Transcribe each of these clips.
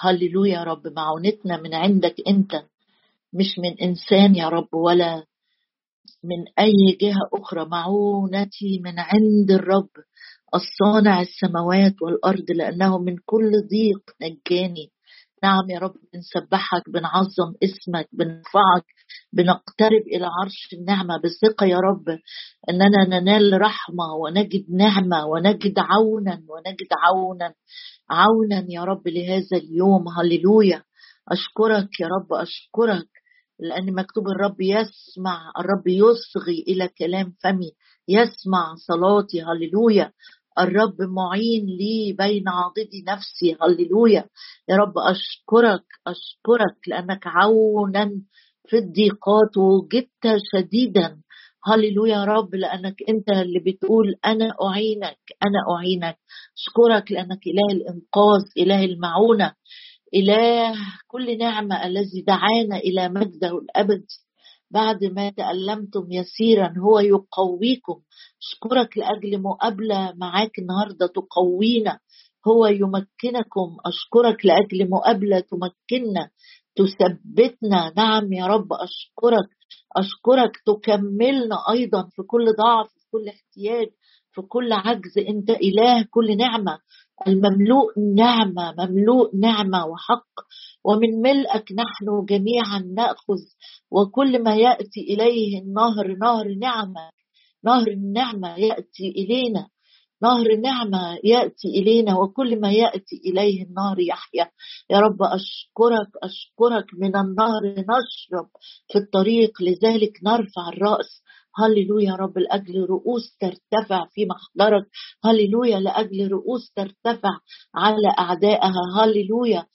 هللويا يا رب معونتنا من عندك انت. مش من انسان يا رب ولا من اي جهة أخرى. معونتي من عند الرب الصانع السماوات والارض لأنه من كل ضيق نجاني. نعم يا رب بنسبحك بنعظم اسمك بنرفعك بنقترب إلى عرش النعمة بثقة يا رب إننا ننال رحمة ونجد نعمة ونجد عونا ونجد عونا عونا يا رب لهذا اليوم. هللويا. أشكرك يا رب أشكرك لأن مكتوب الرب يسمع الرب يصغي إلى كلام فمي يسمع صلاتي. هللويا. الرب معين لي بين عاضدي نفسي. هللويا. يا رب أشكرك أشكرك لأنك عونا في الضيقات وجدت شديدا. هللويا يا رب لأنك أنت اللي بتقول أنا أعينك أنا أعينك. أشكرك لأنك إله الإنقاذ إله المعونة. إله كل نعمة الذي دعانا إلى مجده الأبدي بعد ما تألمتم يسيرا هو يقويكم. أشكرك لأجل مقابلة معاك النهاردة تقوينا. هو يمكنكم. أشكرك لأجل مقابلة تمكننا. تثبتنا. نعم يا رب أشكرك. أشكرك. تكملنا أيضا في كل ضعف في كل احتياج في كل عجز. أنت إله كل نعمة. المملوء نعمة مملوء نعمة وحق. ومن ملئك نحن جميعا نأخذ وكل ما يأتي إليه النهر نهر نعمة نهر النعمة يأتي إلينا نهر نعمة يأتي إلينا وكل ما يأتي إليه النهر يحيا. يا رب أشكرك أشكرك من النهر نشرب في الطريق لذلك نرفع الرأس. هللويا يا رب لأجل رؤوس ترتفع في محضرك هللويا لأجل رؤوس ترتفع على أعدائها. هللويا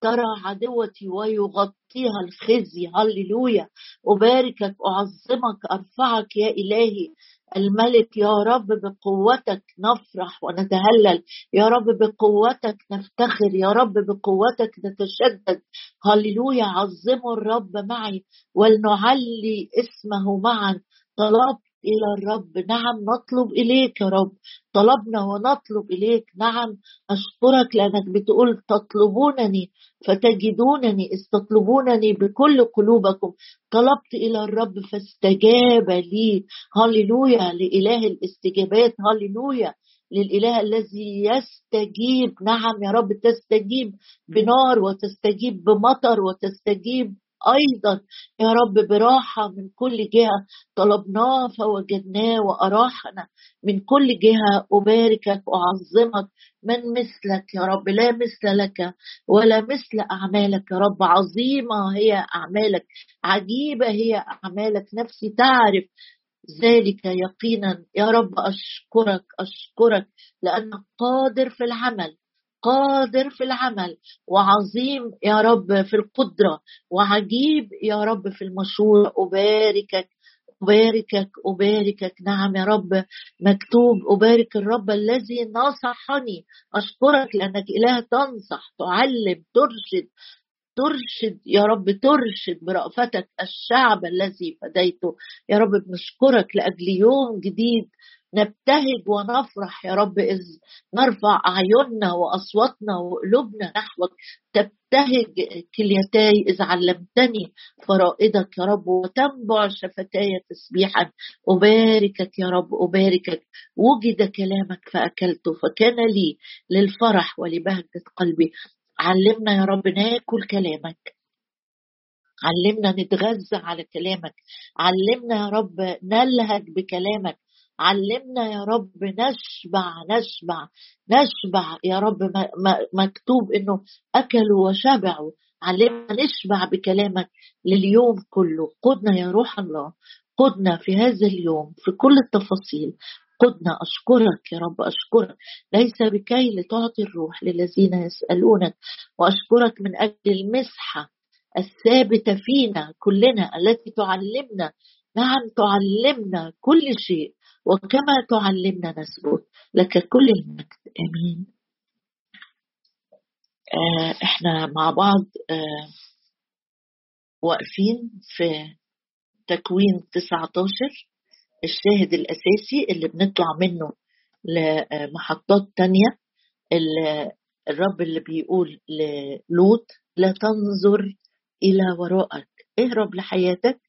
ترى عدوتي ويغطيها الخزي. هللويا أباركك أعظمك أرفعك يا إلهي. الملك يا رب بقوتك نفرح ونتهلل. يا رب بقوتك نفتخر. يا رب بقوتك نتشدد. هللويا عظموا الرب معي ولنعلي اسمه معا. طلبت إلى الرب. نعم نطلب إليك يا رب. طلبنا ونطلب إليك. نعم أشكرك لأنك بتقول تطلبونني فتجدونني استطلبونني بكل قلوبكم. طلبت إلى الرب فاستجاب لي. هللويا لإله الاستجابات. هللويا للإله الذي يستجيب. نعم يا رب تستجيب بنار وتستجيب بمطر وتستجيب أيضا يا رب براحة من كل جهة طلبناه فوجدناه وأراحنا من كل جهة أباركك واعظمك من مثلك يا رب لا مثل لك ولا مثل أعمالك يا رب عظيمة هي أعمالك عجيبة هي أعمالك نفسي تعرف ذلك يقينا يا رب أشكرك أشكرك لأنك قادر في العمل قادر في العمل وعظيم يا رب في القدرة وعجيب يا رب في المشورة أباركك أباركك أباركك. نعم يا رب مكتوب أبارك الرب الذي نصحني أشكرك لأنك إله تنصح تعلم ترشد ترشد يا رب ترشد برأفتك الشعب الذي فديته. يا رب بنشكرك لأجل يوم جديد نبتهج ونفرح يا رب إذ نرفع أعيننا وأصواتنا وقلوبنا نحوك. تبتهج كليتاي إذ علمتني فرائدك يا رب وتنبع شفتاي تسبيحا. أباركك يا رب أباركك. وجد كلامك فأكلته فكان لي للفرح ولبهجة قلبي. علمنا يا رب ناكل كلامك. علمنا نتغذى على كلامك. علمنا يا رب نلهج بكلامك. علمنا يا رب نشبع نشبع نشبع يا رب مكتوب إنه أكلوا وشبعوا. علمنا نشبع بكلامك لليوم كله. قدنا يا روح الله قدنا في هذا اليوم في كل التفاصيل. قدنا أشكرك يا رب أشكرك. ليس بكي لتعطي الروح للذين يسألونك. وأشكرك من أجل المسحة الثابتة فينا كلنا التي تعلمنا. نعم تعلمنا كل شيء. وكما تعلمنا نثبت لك كل المجد آمين. آه إحنا مع بعض آه واقفين في تكوين 19 الشاهد الأساسي اللي بنطلع منه لمحطات تانية الرب اللي بيقول للوط لا تنظر إلى وراءك اهرب لحياتك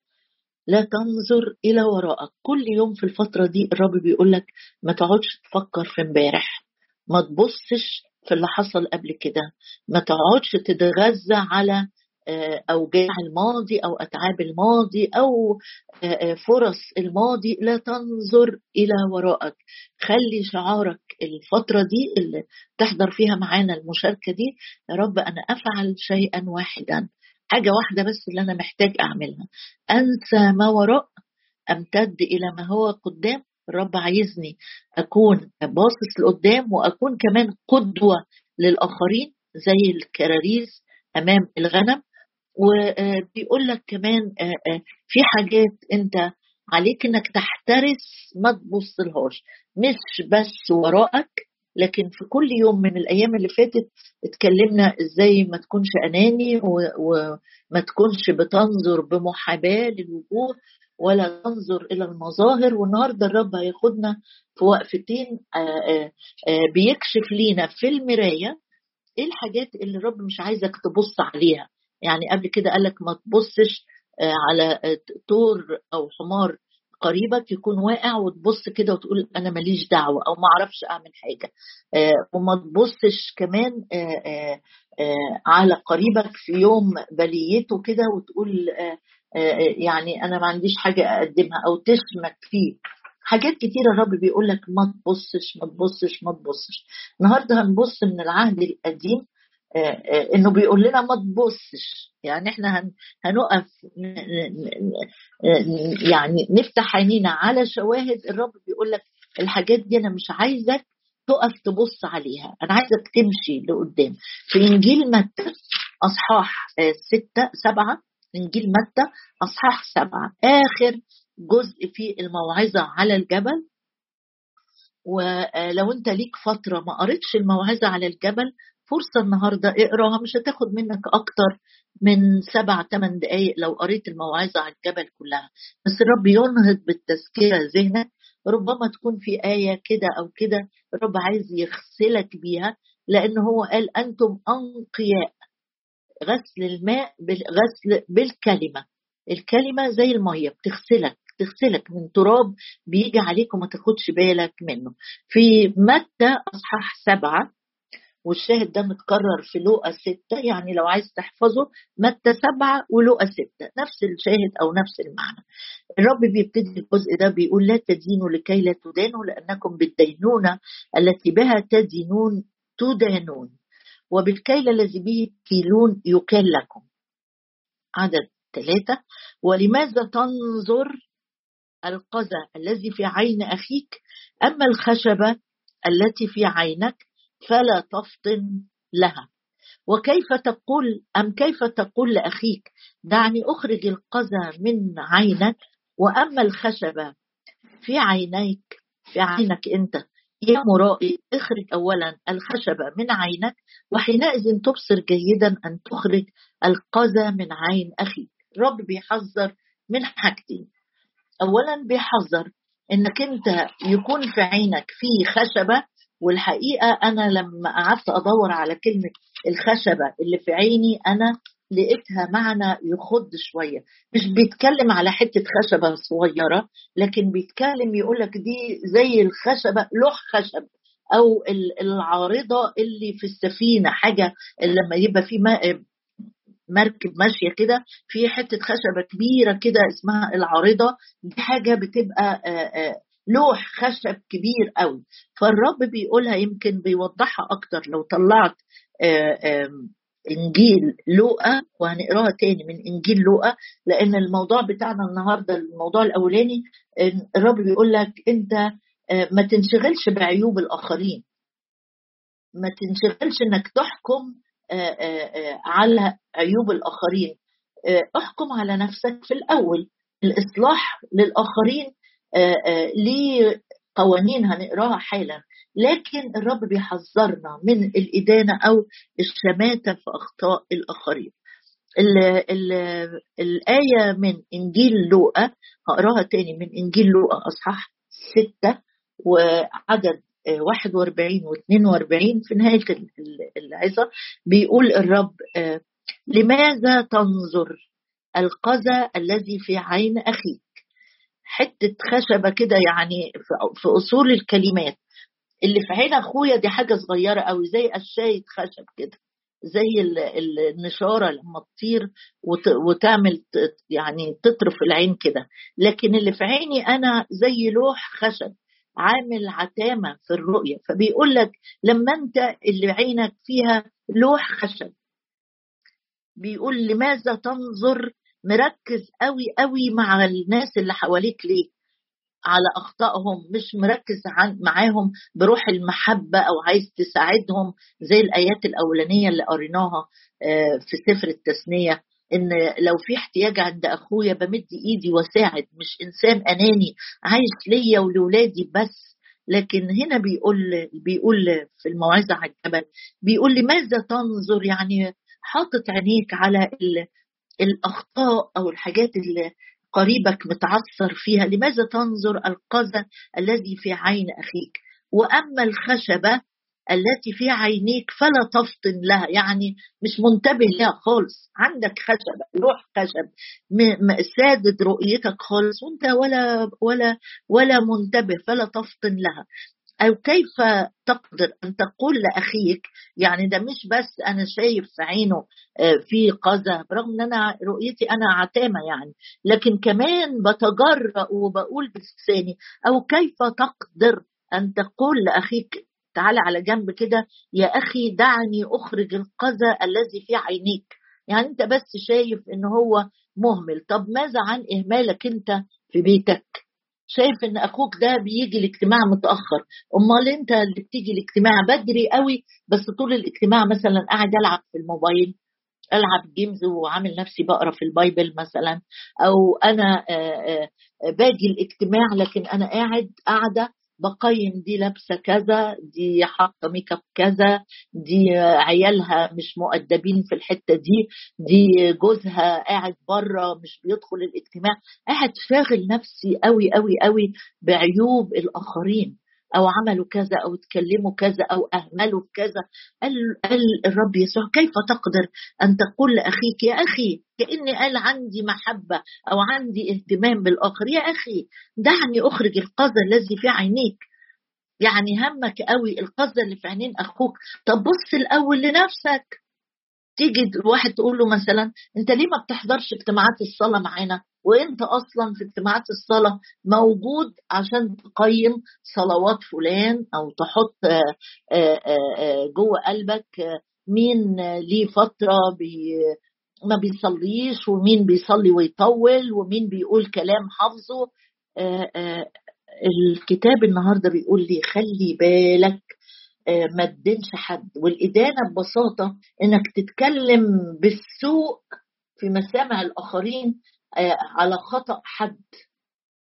لا تنظر إلى وراءك. كل يوم في الفترة دي الرب بيقول لك ما تقعدش تفكر في امبارح. ما تبصش في اللي حصل قبل كده. ما تقعدش تتغذى على آه، أوجاع الماضي أو أتعاب الماضي أو آه، آه، فرص الماضي. لا تنظر إلى وراءك. خلي شعارك الفترة دي اللي تحضر فيها معانا المشاركة دي يا رب أنا أفعل شيئا واحدا. حاجة واحدة بس اللي أنا محتاج أعملها. أنسى ما وراء أمتد إلى ما هو قدام. الرب عايزني أكون باصص لقدام وأكون كمان قدوة للآخرين زي الكراريس أمام الغنم. وبيقول لك كمان آه، آه، في حاجات أنت عليك إنك تحترس ما تبص لهاش. مش بس وراءك لكن في كل يوم من الأيام اللي فاتت اتكلمنا إزاي ما تكونش أناني وما تكونش بتنظر بمحاباة للوجوه ولا تنظر إلى المظاهر. والنهاردة الرب هياخدنا في وقفتين آه، بيكشف لينا في المراية إيه الحاجات اللي الرب مش عايزك تبص عليها. يعني قبل كده قال لك ما تبصش آه، على طور أو حمار قريبك يكون واقع وتبص كده وتقول أنا ماليش دعوة أو ما أعرفش أعمل حاجة. آه، وما تبصش كمان آه، على قريبك في يوم بليته كده وتقول يعني أنا ما عنديش حاجة أقدمها أو تشمت فيه. حاجات كتيرة الرب بيقول لك ما تبصش ما تبصش ما تبصش. النهارده هنبص من العهد القديم آه، آه، إنه بيقول لنا ما تبصش. يعني إحنا هنقف يعني نفتح عينينا على شواهد الرب بيقول لك الحاجات دي أنا مش عايزك تقف تبص عليها. أنا عايزك تمشي لقدام. في إنجيل متى أصحاح آه، ستة سبعة. إنجيل متى أصحاح سبعة. آخر جزء في الموعظة على الجبل. ولو أنت ليك فترة ما قريتش الموعظة على الجبل فرصة النهاردة اقرأها مش هتاخد منك أكتر من سبع ثمان دقايق لو قريت الموعظة على الجبل كلها. بس الرب ينهض بالتذكرة ذهنك. ربما تكون في آية كده أو كده الرب عايز يغسلك بيها لأن هو قال أنتم أنقياء. غسل الماء بالغسل بالكلمة. الكلمة زي المية بتغسلك تغسلك من تراب بيجي عليك وما تاخدش بالك منه. في متى أصحاح سبعة؟ والشاهد ده متكرر في لوقا ستة يعني لو عايز تحفظه متى سبعة ولوقا ستة. نفس الشاهد أو نفس المعنى. الرب بيبتدي الجزء ده بيقول لا تدينوا لكي لا تدانوا لأنكم بالدينونة التي بها تدينون تدانون. وبالكيل الذي به تكيلون يكال لكم. عدد ثلاثة ولماذا تنظر القذى الذي في عين أخيك أما الخشبة التي في عينك؟ فلا تفطن لها. وكيف تقول أم كيف تقول لأخيك دعني أخرج القذى من عينك وأما الخشبة في عينيك في عينك أنت. يا مرائي اخرج أولا الخشبة من عينك وحينئذ تبصر جيدا أن تخرج القذى من عين أخيك. رب بيحذر من حاجتين أولا بيحذر إنك أنت يكون في عينك في خشبة والحقيقة أنا لما قعدت أدور على كلمة الخشبة اللي في عيني أنا لقيتها معنى يخض شوية. مش بيتكلم على حتة خشبة صغيرة لكن بيتكلم يقول لك دي زي الخشبة لوح خشب أو العارضة اللي في السفينة حاجة لما يبقى في مركب ماشية كده في حتة خشبة كبيرة كده اسمها العارضة دي حاجة بتبقى لوح خشب كبير قوي. فالرب بيقولها يمكن بيوضحها أكتر لو طلعت إنجيل لوقا وهنقراها تاني من إنجيل لوقا لأن الموضوع بتاعنا النهارده الموضوع الأولاني الرب بيقول لك أنت ما تنشغلش بعيوب الآخرين. ما تنشغلش إنك تحكم على عيوب الآخرين. احكم على نفسك في الأول. الإصلاح للآخرين آه، آه، ليه قوانين هنقراها حالا. لكن الرب بيحذرنا من الإدانة أو الشماتة في أخطاء الآخرين. ال ال الآية من إنجيل لوقا هقراها تاني من إنجيل لوقا أصحاح ستة وعدد 41 و 42 في نهاية العظة بيقول الرب آه، لماذا تنظر القذى الذي في عين أخيك حتة خشبة كده يعني في أصول الكلمات. اللي في عين أخويا دي حاجة صغيرة قوي زي قشاية خشب كده زي النشارة لما تطير وتعمل يعني تطرف العين كده. لكن اللي في عيني أنا زي لوح خشب عامل عتامة في الرؤية. فبيقول لك لما أنت اللي عينك فيها لوح خشب بيقول لماذا تنظر مركز قوي قوي مع الناس اللي حواليك ليه؟ على أخطائهم مش مركز معاهم بروح المحبة أو عايز تساعدهم زي الآيات الأولانية اللي قريناها آه، في سفر التثنية إن لو في احتياج عند أخويا بمد إيدي وأساعد مش إنسان أناني عايش ليا ولولادي بس. لكن هنا بيقول بيقول في الموعظة على الجبل بيقول لماذا تنظر؟ يعني حاطط عينيك على الأخطاء أو الحاجات اللي قريبك متعثر فيها لماذا تنظر القذى الذي في عين أخيك؟ وأما الخشبة التي في عينيك فلا تفطن لها يعني مش منتبه لها خالص. عندك خشب روح خشب سادد رؤيتك خالص وأنت ولا ولا ولا منتبه فلا تفطن لها. أو كيف تقدر أن تقول لأخيك؟ يعني ده مش بس أنا شايف في عينه آه، في قذى برغم أن أنا رؤيتي أنا عتامة يعني لكن كمان بتجرأ وبقول بلساني أو كيف تقدر أن تقول لأخيك؟ تعالى على جنب كده يا أخي دعني أخرج القذى الذي في عينيك. يعني أنت بس شايف إن هو مهمل. طب ماذا عن إهمالك أنت في بيتك؟ شايف إن أخوك ده بيجي الاجتماع متأخر. أمال أنت اللي بتيجي الاجتماع بدري قوي بس طول الاجتماع مثلا قاعد ألعب في الموبايل ألعب games وعامل نفسي بقرأ في ال Bible مثلا أو أنا باجي الاجتماع لكن أنا قاعد قاعدة بقيم دي لابسة كذا دي حاطة make up كذا دي عيالها مش مؤدبين في الحتة دي دي جوزها قاعد بره مش بيدخل الاجتماع. قاعد شاغل نفسي قوي قوي قوي بعيوب الآخرين. أو عملوا كذا أو اتكلموا كذا أو أهملوا كذا. قال, قال الرب يسوع كيف تقدر أن تقول لأخيك يا أخي كأني قال عندي محبة أو عندي اهتمام بالآخر يا أخي دعني أخرج القذى الذي في عينيك. يعني همك قوي القذى اللي في عينين أخوك. طب بص الأول لنفسك. تيجي واحد تقول له مثلا أنت ليه ما بتحضرش اجتماعات الصلاة معانا؟ وأنت أصلا في اجتماعات الصلاة موجود عشان تقيم صلوات فلان أو تحط آه، آه، آه، جوه قلبك مين ليه فترة بي ما بيصليش ومين بيصلي ويطول ومين بيقول كلام حافظه. الكتاب النهارده بيقول لي خلي بالك ما تدينش حد. والإدانة ببساطة إنك تتكلم بالسوء في مسامع الآخرين آه، على خطأ حد.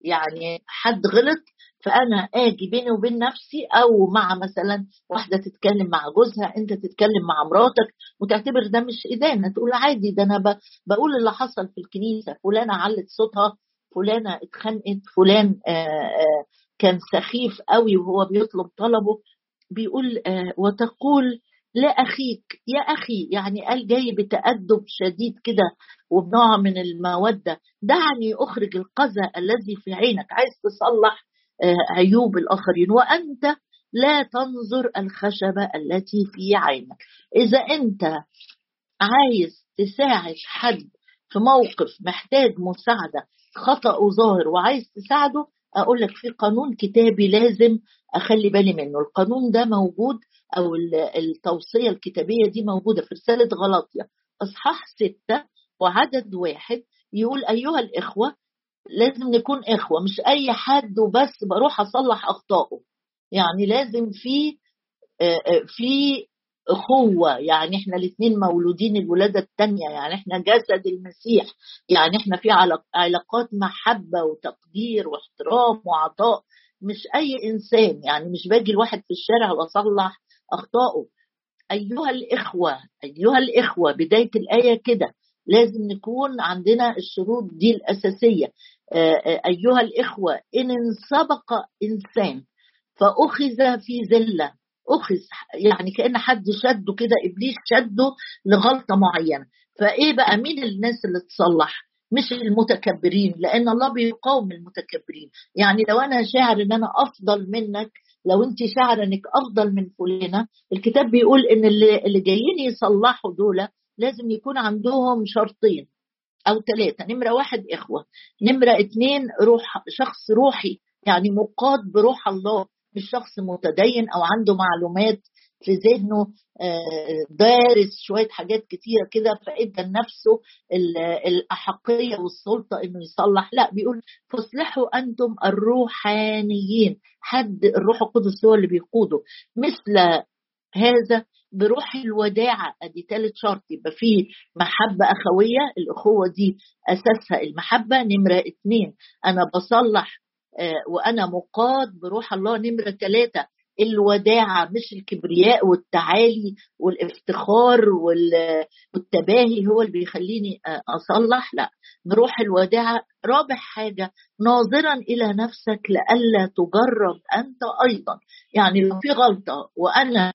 يعني حد غلط فأنا آجي بيني وبين نفسي أو مع مثلا واحدة تتكلم مع جوزها أنت تتكلم مع مراتك وتعتبر ده مش إدانة. تقول عادي ده أنا بقول اللي حصل في الكنيسة. فلانه علت صوتها فلانه اتخانقت فلان آه، آه، كان سخيف قوي وهو بيطلب طلبه. بيقول وتقول لأخيك يا أخي يعني قال جاي بتأدب شديد كده وبنوع من المودة. دعني أخرج القذى الذي في عينك. عايز تصلح آه، عيوب الآخرين. وأنت لا تنظر الخشبة التي في عينك. إذا أنت عايز تساعد حد في موقف محتاج مساعدة خطأ ظاهر وعايز تساعده أقول لك في قانون كتابي لازم أخلي بالي منه. القانون ده موجود أو التوصية الكتابية دي موجودة في رسالة غلاطيا إصحاح ستة وعدد واحد يقول أيها الإخوة لازم نكون إخوة مش أي حد وبس بروح أصلح أخطائه. يعني لازم في في اخوه يعني إحنا الاثنين مولودين الولادة الثانية يعني إحنا جسد المسيح يعني إحنا في علاقات محبة وتقدير واحترام وعطاء. مش أي إنسان يعني مش باجي الواحد في الشارع وأصلح أخطائه. أيها الإخوة أيها الإخوة بداية الآية كده لازم نكون عندنا الشروط دي الأساسية. آه، أيها الإخوة إن سبق إنسان فأخذ في ذلة أخذ يعني كأن حد شده كده إبليس شده لغلطة معينة. فإيه بقى؟ مين الناس اللي تصلح؟ مش المتكبرين لأن الله بيقاوم المتكبرين. يعني لو أنا شاعر إن أنا أفضل منك لو أنت شاعره إنك أفضل من فلانة الكتاب بيقول إن اللي, اللي جايين يصلحوا دول لازم يكون عندهم شرطين أو ثلاثة نمرة واحد إخوة. نمرة اتنين روح شخص روحي يعني مقاد بروح الله. مش شخص متدين أو عنده معلومات في ذهنه آه، دارس شوية حاجات كتيرة كده فإدى لنفسه الأحقية والسلطة إنه يصلح. لا بيقول فاصلحوا أنتم الروحانيين. حد الروح القدس هو اللي بيقوده. مثل هذا بروح الوداعة. أدي ثالث شرط يبقى فيه محبة أخوية. الأخوة دي أساسها المحبة. نمرة اتنين أنا بصلح آه، وأنا مقاد بروح الله نمرة ثلاثة الوداعة مش الكبرياء والتعالي والافتخار والتباهي هو اللي بيخليني آه، أصلح. لا بروح الوداعة رابع حاجة ناظرا إلى نفسك لئلا تجرب أنت أيضا. يعني لو في غلطة وأنا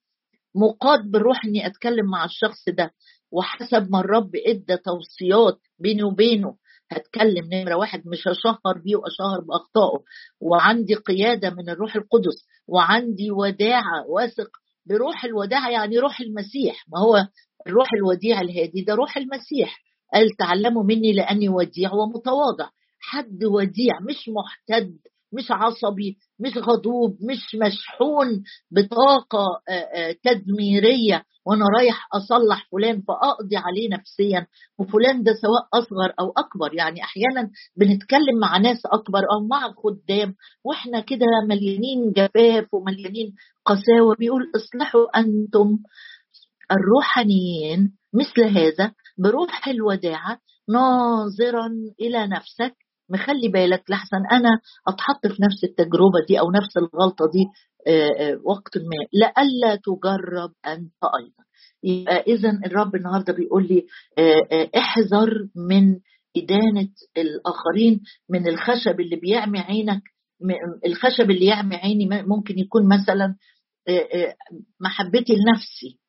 مقاد بالروح إني أتكلم مع الشخص ده وحسب ما الرب إدى توصيات بيني وبينه هتكلم نمرة واحد مش هشهر بيه وأشهر بأخطائه. وعندي قيادة من الروح القدس وعندي وداعة واثق بروح الوداعة يعني روح المسيح. ما هو الروح الوديع الهادي ده روح المسيح. قال تعلموا مني لأني وديع ومتواضع. حد وديع مش محتد مش عصبي مش غضوب مش مشحون بطاقة تدميرية وأنا رايح أصلح فلان فأقضي عليه نفسيا. وفلان ده سواء أصغر أو أكبر يعني أحيانا بنتكلم مع ناس أكبر أو مع خدام وإحنا كده مليانين جفاف ومليانين قساوة. بيقول اصلحوا أنتم الروحانيين مثل هذا بروح الوداعة ناظرا إلى نفسك مخلي بالك لحسن أنا أتحط في نفس التجربة دي أو نفس الغلطة دي آه، آه، وقت ما لئلا تجرب أنت أيضا. يبقى اذا الرب النهارده بيقول لي آه، احذر من إدانة الآخرين من الخشب اللي بيعمي عينك الخشب اللي يعمي عيني ممكن يكون مثلا محبتي لنفسي.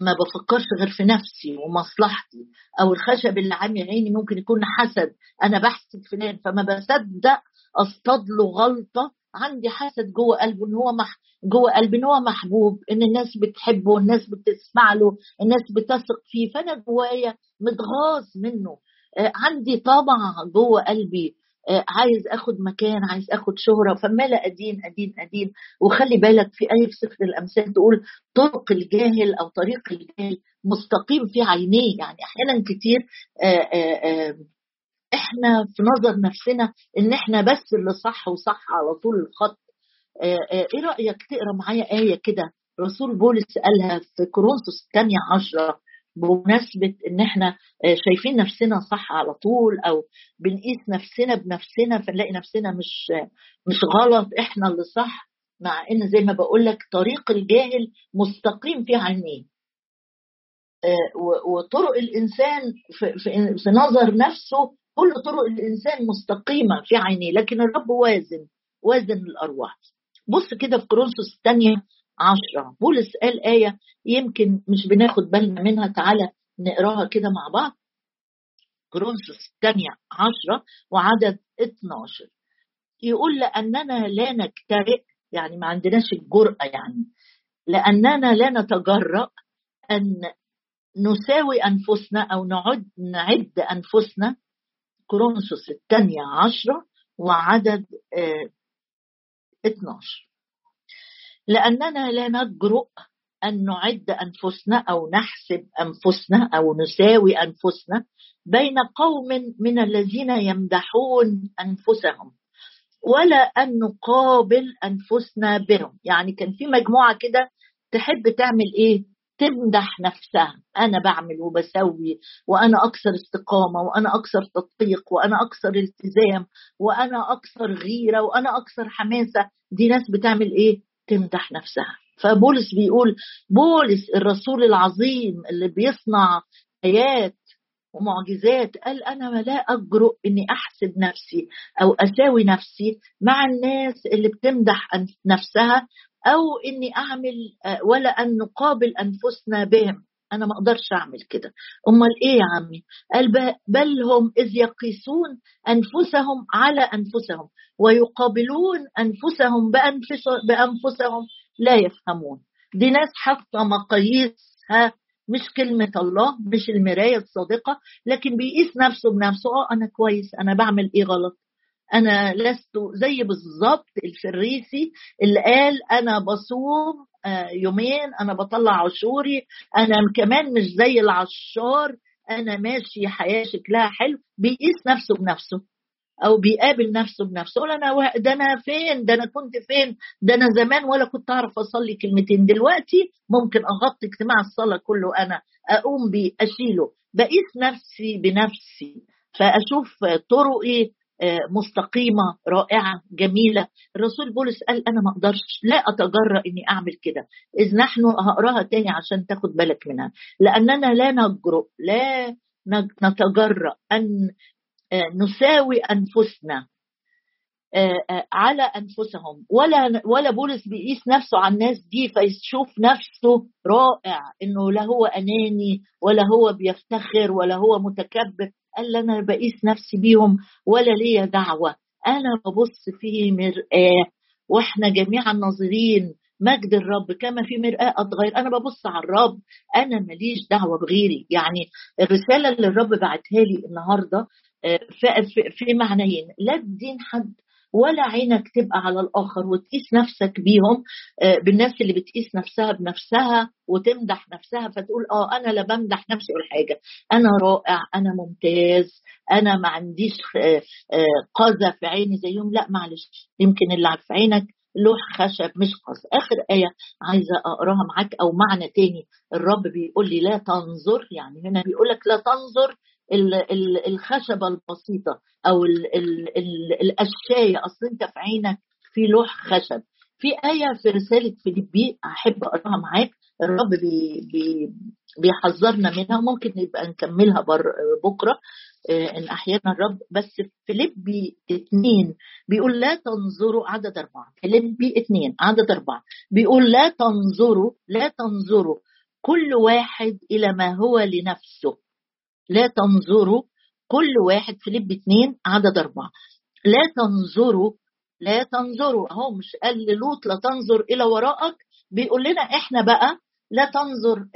ما بفكرش غير في نفسي ومصلحتي أو الخشب اللي عامي عيني ممكن يكون حسد. أنا بحسد فلان فما بصدق اصطاد له غلطة. عندي حسد جوه قلبه إن هو مح جوه قلبي إن هو محبوب إن الناس بتحبه الناس بتسمع له الناس بتثق فيه. فأنا جوايا متغاظ منه. آه، عندي طمع جوه قلبي. عايز آخد مكان عايز آخد شهرة. فمالة أدين أدين أدين. وخلي بالك في أي في سفر الأمثال تقول طرق الجاهل أو طريق الجاهل مستقيم في عينيه. يعني أحيانا كتير آه، آآ إحنا في نظر نفسنا إن إحنا بس اللي صح وصح على طول الخط. إيه رأيك تقرأ معايا آية كده؟ رسول بولس قالها في كورنثوس الثانية عشرة. بمناسبة إن إحنا آه، شايفين نفسنا صح على طول أو بنقيس نفسنا بنفسنا فنلاقي نفسنا مش مش غلط إحنا اللي صح مع إن زي ما بقول لك طريق الجاهل مستقيم في عينيه آه، وطرق الإنسان في, نظر نفسه كل طرق الإنسان مستقيمة في عينيه لكن الرب وازن وازن الأرواح. بص كده في كورنثوس الثانية عشرة. بولس قال آية يمكن مش بناخد بالنا منها تعالى نقراها كده مع بعض. كرونسوس الثانية عشرة وعدد 12 يقول لأننا لا نجترئ يعني ما عندناش الجرأة يعني. لأننا لا نتجرأ أن نساوي أنفسنا أو نعد نعد أنفسنا. كرونسوس الثانية عشرة وعدد آه 12 لأننا لا نجرؤ أن نعد أنفسنا أو نحسب أنفسنا أو نساوي أنفسنا بين قوم من الذين يمدحون أنفسهم ولا أن نقابل أنفسنا بهم. يعني كان في مجموعة كده تحب تعمل إيه؟ تمدح نفسها. أنا بعمل وبسوي وأنا أكثر استقامة وأنا أكثر تطبيق وأنا أكثر التزام وأنا أكثر غيرة وأنا أكثر حماسة. دي ناس بتعمل إيه؟ تمدح نفسها. فبولس بيقول بولس الرسول العظيم اللي بيصنع آيات ومعجزات قال أنا لا أجرؤ إني أحسب نفسي أو أساوي نفسي مع الناس اللي بتمدح نفسها أو إني أعمل ولا أن نقابل أنفسنا بهم. أنا ما أقدرش أعمل كده. أمال إيه يا عمي؟ قال بل هم إذ يقيسون أنفسهم على أنفسهم ويقابلون أنفسهم بأنفسهم لا يفهمون. دي ناس حاطه مقاييسها مش كلمة الله مش المراية الصادقة لكن بيقيس نفسه بنفسه. آه أنا كويس أنا بعمل إيه غلط؟ أنا لست زي بالظبط الفريسي اللي قال أنا بصوم يومين أنا بطلع عشوري أنا كمان مش زي العشار أنا ماشي حياة شكلها حلو بيقيس نفسه بنفسه أو بيقابل نفسه بنفسه. يقول أنا ده أنا فين؟ ده أنا كنت فين؟ ده أنا زمان ولا كنت أعرف أصلي كلمتين. دلوقتي ممكن أغطي اجتماع الصلاة كله أنا أقوم بيه أشيله. بقيس نفسي بنفسي فأشوف طرقي آه، مستقيمة رائعة جميلة. الرسول بولس قال أنا ما أقدرش لا أتجرأ إني أعمل كده. إذ نحن هقراها تاني عشان تاخد بالك منها. لأننا لا نجرؤ لا نتجرأ أن آه، نساوي أنفسنا. آه، آه، على أنفسهم. ولا ولا بولس بيقيس نفسه على الناس دي فيشوف نفسه رائع إنه لا هو أناني ولا هو بيفتخر ولا هو متكبر. قال أنا بقيس نفسي بيهم ولا ليا دعوة. أنا ببص في مرآة وإحنا جميعا ناظرين مجد الرب. كما في مرآة أتغير أنا ببص على الرب. أنا ماليش دعوة بغيري. يعني الرسالة اللي الرب بعتها لي النهاردة في معنيين. لا تدين حد ولا عينك تبقى على الآخر وتقيس نفسك بيهم آه، بالناس اللي بتقيس نفسها بنفسها وتمدح نفسها فتقول آه أنا لا بمدح نفسي ولا حاجة. أنا رائع أنا ممتاز أنا ما عنديش آه، آه، قذى في عيني زيهم. لا معلش يمكن اللي في عينك لوح خشب مش قذى. آخر آية عايزة أقراها معاك أو معنى تاني. الرب بيقول لي لا تنظر يعني هنا بيقول لك لا تنظر الخشبة البسيطة أو القشايه أصل أنت في عينك في لوح خشب. في آية في رسالة فيليبي أحب أقراها معاك. الرب بي بي بيحذرنا منها. وممكن نبقى نكملها بكرة. آه، إن أحيانا الرب. بس فيليبي اثنين بيقول لا تنظروا عدد أربعة. فيليبي اثنين عدد أربعة. بيقول لا تنظروا لا تنظروا كل واحد إلى ما هو لنفسه. لا تنظروا كل واحد فيليب اثنين عدد أربعة. لا تنظروا لا تنظروا. أهو مش قال للوط لا تنظر إلى وراءك. بيقول لنا إحنا بقى لا تنظر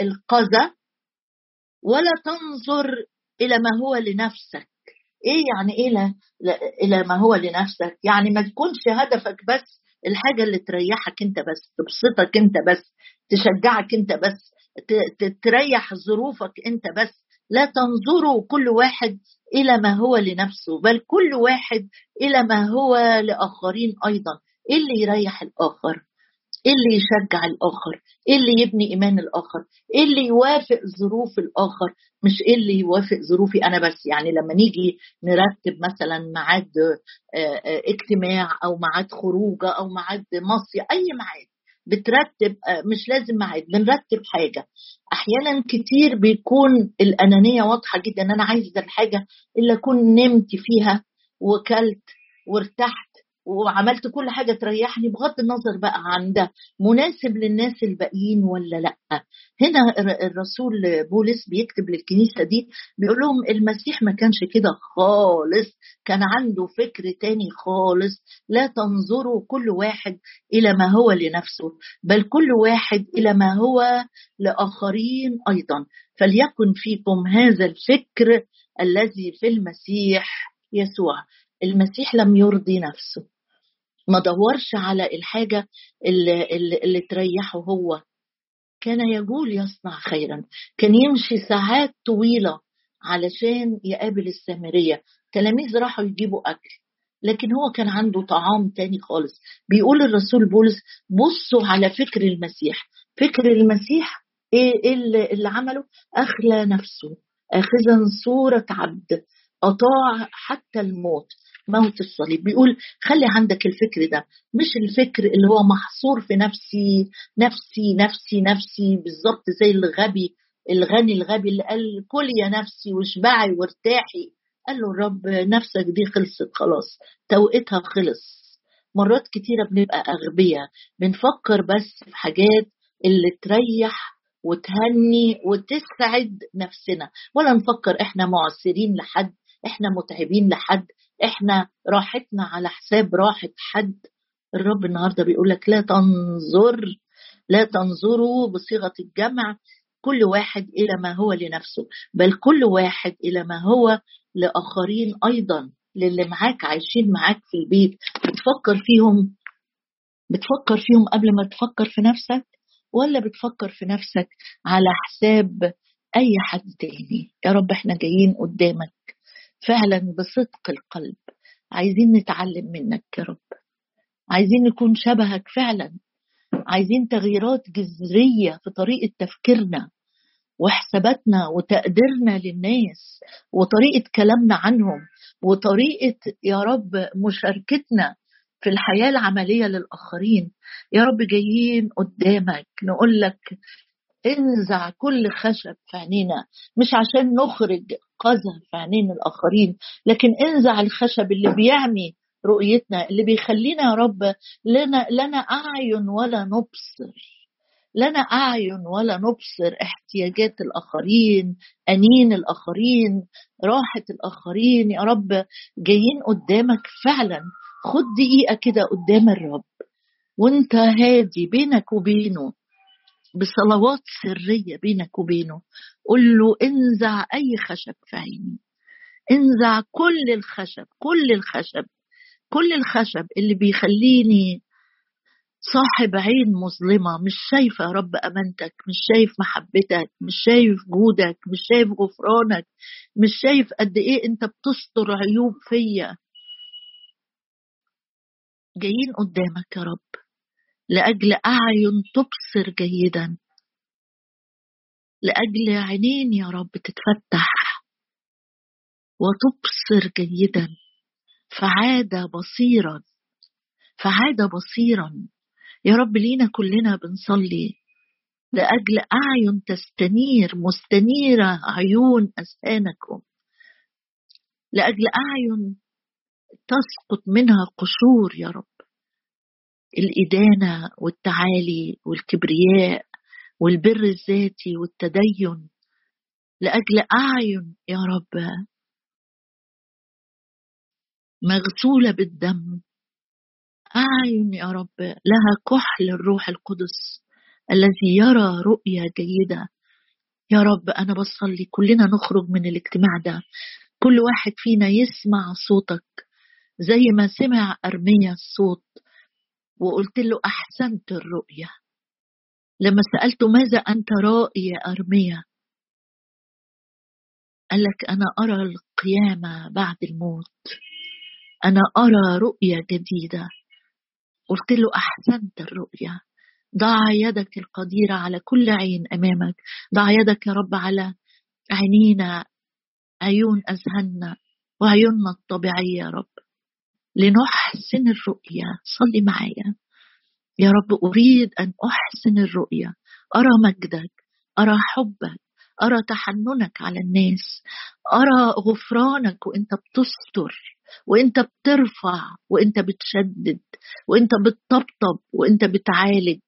القذى ولا تنظر إلى ما هو لنفسك. إيه يعني إيه لا إلى ما هو لنفسك؟ يعني ما تكونش هدفك بس الحاجة اللي تريحك أنت بس تبسطك أنت بس تشجعك أنت بس تريح ظروفك أنت بس. لا تنظروا كل واحد إلى ما هو لنفسه بل كل واحد إلى ما هو لآخرين أيضا. إيه اللي يريح الآخر إيه اللي يشجع الآخر إيه اللي يبني إيمان الآخر إيه اللي يوافق ظروف الآخر. مش إيه اللي يوافق ظروفي أنا بس. يعني لما نيجي نرتب مثلا ميعاد آه، آه، اجتماع أو ميعاد خروجة أو ميعاد مصيف أي ميعاد بترتب آه، مش لازم ميعاد بنرتب حاجة. أحيانا كتير بيكون الأنانية واضحة جدا أنا عايزة الحاجة اللي أكون نمت فيها وكلت وارتحت وعملت كل حاجة تريحني بغض النظر بقى عن ده. مناسب للناس الباقيين ولا لأ؟ هنا الرسول بولس بيكتب للكنيسة دي بيقول لهم المسيح ما كانش كده خالص كان عنده فكر تاني خالص. لا تنظروا كل واحد إلى ما هو لنفسه بل كل واحد إلى ما هو لآخرين أيضا. فليكن فيكم هذا الفكر الذي في المسيح يسوع. المسيح لم يرضي نفسه. ما دورش على الحاجة اللي, اللي, تريحه هو. كان يقول يصنع خيرا. كان يمشي ساعات طويلة علشان يقابل السامرية. تلاميذ راحوا يجيبوا أكل. لكن هو كان عنده طعام تاني خالص. بيقول الرسول بولس بصوا على فكر المسيح. فكر المسيح إيه, إيه اللي عمله؟ أخلى نفسه. اخذا صورة عبد. أطاع حتى الموت. موت الصليب بيقول خلي عندك الفكر ده مش الفكر اللي هو محصور في نفسي نفسي نفسي نفسي بالظبط زي الغبي الغني الغبي اللي قال كل يا نفسي واشبعي وارتاحي. قال له الرب نفسك دي خلصت خلاص توقيتها خلص. مرات كتيرة بنبقى أغبياء بنفكر بس في حاجات اللي تريح وتهني وتسعد نفسنا ولا نفكر إحنا معسرين لحد إحنا متعبين لحد. إحنا راحتنا على حساب راحة حد. الرب النهارده بيقول لك لا تنظر لا تنظروا بصيغة الجمع. كل واحد إلى ما هو لنفسه بل كل واحد إلى ما هو لآخرين أيضا. للي معاك عايشين معاك في البيت بتفكر فيهم بتفكر فيهم قبل ما تفكر في نفسك؟ ولا بتفكر في نفسك على حساب أي حد تاني؟ يا رب إحنا جايين قدامك. فعلا بصدق القلب. عايزين نتعلم منك يا رب. عايزين نكون شبهك فعلا. عايزين تغييرات جذرية في طريقة تفكيرنا وحساباتنا وتقديرنا للناس وطريقة كلامنا عنهم وطريقة يا رب مشاركتنا في الحياة العملية للآخرين. يا رب جايين قدامك نقول لك انزع كل خشب في عينينا مش عشان نخرج قذى في عينين الآخرين لكن انزع الخشب اللي بيعمي رؤيتنا اللي بيخلينا يا رب لنا لنا أعين ولا نبصر. لنا أعين ولا نبصر احتياجات الآخرين أنين الآخرين راحة الآخرين. يا رب جايين قدامك فعلا. خد دقيقة كده قدام الرب وانت هادي بينك وبينه. بصلوات سرية بينك وبينه. قل له انزع أي خشب في عيني. انزع كل الخشب كل الخشب كل الخشب اللي بيخليني صاحب عين مظلمة مش شايفة يا رب أمانتك مش شايف محبتك مش شايف جودك مش شايف غفرانك مش شايف قد إيه أنت بتستر عيوب فيا. جايين قدامك يا رب. لأجل أعين تبصر جيدا. لأجل عينين يا رب تتفتح وتبصر جيدا. فعاد بصيرا فعاد بصيرا. يا رب لينا كلنا بنصلي. لأجل أعين تستنير مستنيرة عيون أذهانكم. لأجل أعين تسقط منها قشور يا رب. الإدانة والتعالي والكبرياء والبر الذاتي والتدين لأجل أعين يا رب. مغسولة بالدم. أعين يا رب. لها كحل الروح القدس الذي يرى رؤية جيدة. يا رب أنا بصلي كلنا نخرج من الاجتماع ده. كل واحد فينا يسمع صوتك زي ما سمع أرميا الصوت. وقلت له أحسنت الرؤية. لما سألته ماذا أنت رائي يا أرميا قال لك أنا أرى القيامة بعد الموت. أنا أرى رؤية جديدة. قلت له أحسنت الرؤية. ضع يدك القديرة على كل عين أمامك. ضع يدك يا رب على عينينا. عيون أذهاننا وعيوننا الطبيعية يا رب. لنحسن الرؤية صلي معايا. يا رب أريد أن أحسن الرؤية أرى مجدك. أرى حبك. أرى تحننك على الناس. أرى غفرانك وأنت بتستر وإنت بترفع وإنت بتشدد وإنت بتطبطب وإنت بتعالج.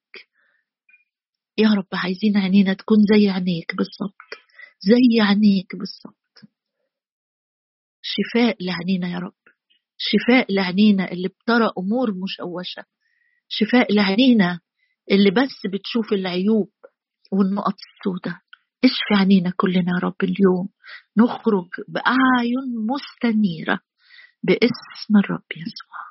يا رب عايزين عينينا تكون زي عينيك بالظبط. زي عينيك بالظبط. شفاء لعينينا يا رب. شفاء لعينينا اللي بترى أمور مشوشة شفاء لعينينا اللي بس بتشوف العيوب والنقط السوداء. اشفي عينينا كلنا يا رب اليوم. نخرج بأعين مستنيرة باسم الرب يسوع.